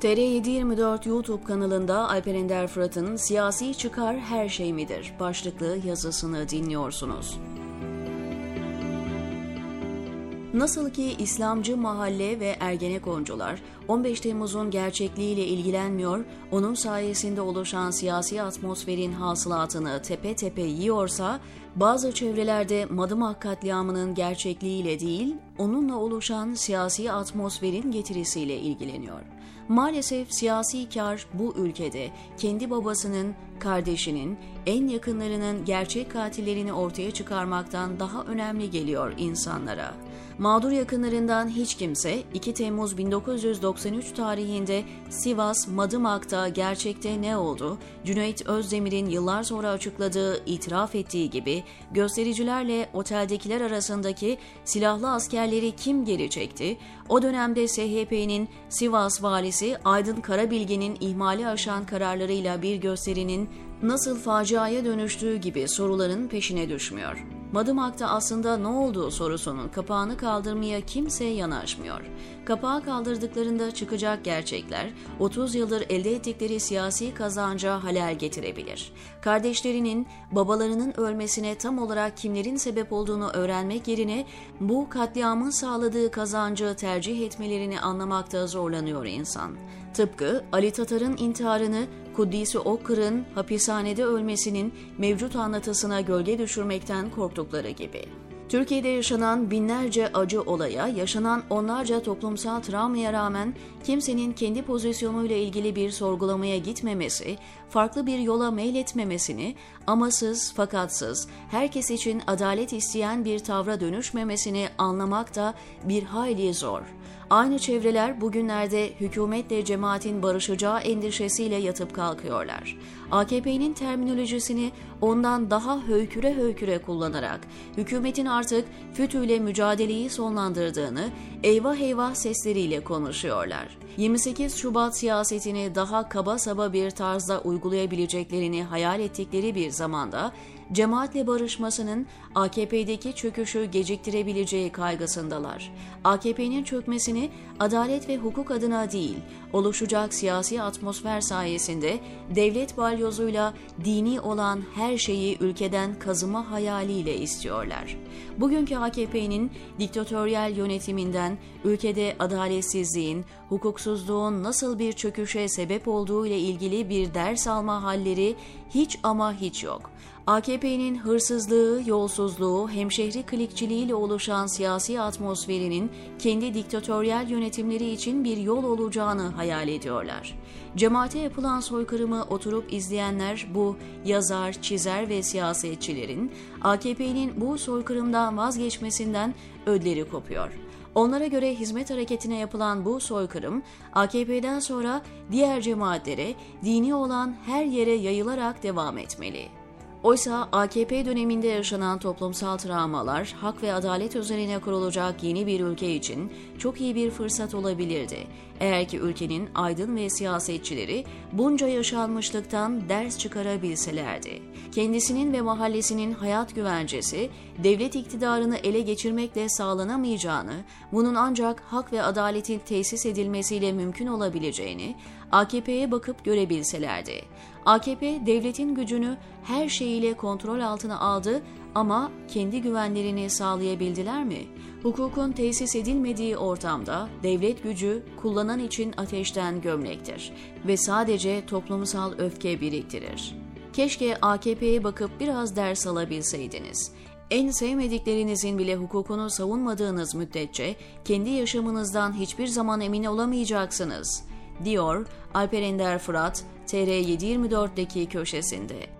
TR724 YouTube kanalında Alper Ender Fırat'ın Siyasi Çıkar Her Şey Midir başlıklı yazısını dinliyorsunuz. Nasıl ki İslamcı mahalle ve ergenekoncular 15 Temmuz'un gerçekliğiyle ilgilenmiyor, onun sayesinde oluşan siyasi atmosferin hasılatını tepe tepe yiyorsa, bazı çevrelerde Madımak katliamının gerçekliğiyle değil, onunla oluşan siyasi atmosferin getirisiyle ilgileniyor. Maalesef siyasi kar bu ülkede kendi babasının, kardeşinin, en yakınlarının gerçek katillerini ortaya çıkarmaktan daha önemli geliyor insanlara. Mağdur yakınlarından hiç kimse 2 Temmuz 1993 tarihinde Sivas Madımak'ta gerçekte ne oldu? Cüneyt Özdemir'in yıllar sonra açıkladığı, itiraf ettiği gibi göstericilerle oteldekiler arasındaki silahlı askerleri kim geri çekti? O dönemde SHP'nin Sivas valisi Aydın Karabilge'nin ihmali aşan kararlarıyla bir gösterinin nasıl faciaya dönüştüğü gibi soruların peşine düşmüyor. Madımak'ta aslında ne olduğu sorusunun kapağını kaldırmaya kimse yanaşmıyor. Kapağı kaldırdıklarında çıkacak gerçekler 30 yıldır elde ettikleri siyasi kazanca halel getirebilir. Kardeşlerinin, babalarının ölmesine tam olarak kimlerin sebep olduğunu öğrenmek yerine bu katliamın sağladığı kazancı tercih etmelerini anlamakta zorlanıyor insan. Tıpkı Ali Tatar'ın intiharını Kuddisi Okkır'ın hapishanede ölmesinin mevcut anlatısına gölge düşürmekten korktukları gibi. Türkiye'de yaşanan binlerce acı olaya, yaşanan onlarca toplumsal travmaya rağmen kimsenin kendi pozisyonuyla ilgili bir sorgulamaya gitmemesi, farklı bir yola meyletmemesini, amasız fakatsız, herkes için adalet isteyen bir tavra dönüşmemesini anlamak da bir hayli zor. Aynı çevreler bugünlerde hükümetle cemaatin barışacağı endişesiyle yatıp kalkıyorlar. AKP'nin terminolojisini ondan daha höyküre höyküre kullanarak hükümetin artık FETÖ'yle mücadeleyi sonlandırdığını eyvah eyvah sesleriyle konuşuyorlar. 28 Şubat siyasetini daha kaba saba bir tarzda uygulayabileceklerini hayal ettikleri bir zamanda cemaatle barışmasının AKP'deki çöküşü geciktirebileceği kaygısındalar. AKP'nin çökmesini adalet ve hukuk adına değil, oluşacak siyasi atmosfer sayesinde devlet balyozuyla dini olan her şeyi ülkeden kazıma hayaliyle istiyorlar. Bugünkü AKP'nin diktatöryel yönetiminden ülkede adaletsizliğin, hukuksuzluğun nasıl bir çöküşe sebep olduğu ile ilgili bir ders alma halleri hiç ama hiç yok. AKP'nin hırsızlığı, yolsuzluğu, hemşehri klikçiliğiyle oluşan siyasi atmosferinin kendi diktatöryel yönetimleri için bir yol olacağını hayal ediyorlar. Cemaate yapılan soykırımı oturup izleyenler bu yazar, çizer ve siyasetçilerin AKP'nin bu soykırımdan vazgeçmesinden ödleri kopuyor. Onlara göre hizmet hareketine yapılan bu soykırım AKP'den sonra diğer cemaatlere, dini olan her yere yayılarak devam etmeli. Oysa AKP döneminde yaşanan toplumsal travmalar, hak ve adalet üzerine kurulacak yeni bir ülke için çok iyi bir fırsat olabilirdi. Eğer ki ülkenin aydın ve siyasetçileri bunca yaşanmışlıktan ders çıkarabilselerdi. Kendisinin ve mahallesinin hayat güvencesi, devlet iktidarını ele geçirmekle sağlanamayacağını, bunun ancak hak ve adaletin tesis edilmesiyle mümkün olabileceğini AKP'ye bakıp görebilselerdi. AKP devletin gücünü her şeyiyle kontrol altına aldı ama kendi güvenlerini sağlayabildiler mi? Hukukun tesis edilmediği ortamda devlet gücü kullanan için ateşten gömlektir ve sadece toplumsal öfke biriktirir. Keşke AKP'ye bakıp biraz ders alabilseydiniz. En sevmediklerinizin bile hukukunu savunmadığınız müddetçe kendi yaşamınızdan hiçbir zaman emin olamayacaksınız, diyor Alper Ender Fırat TR724'deki köşesinde.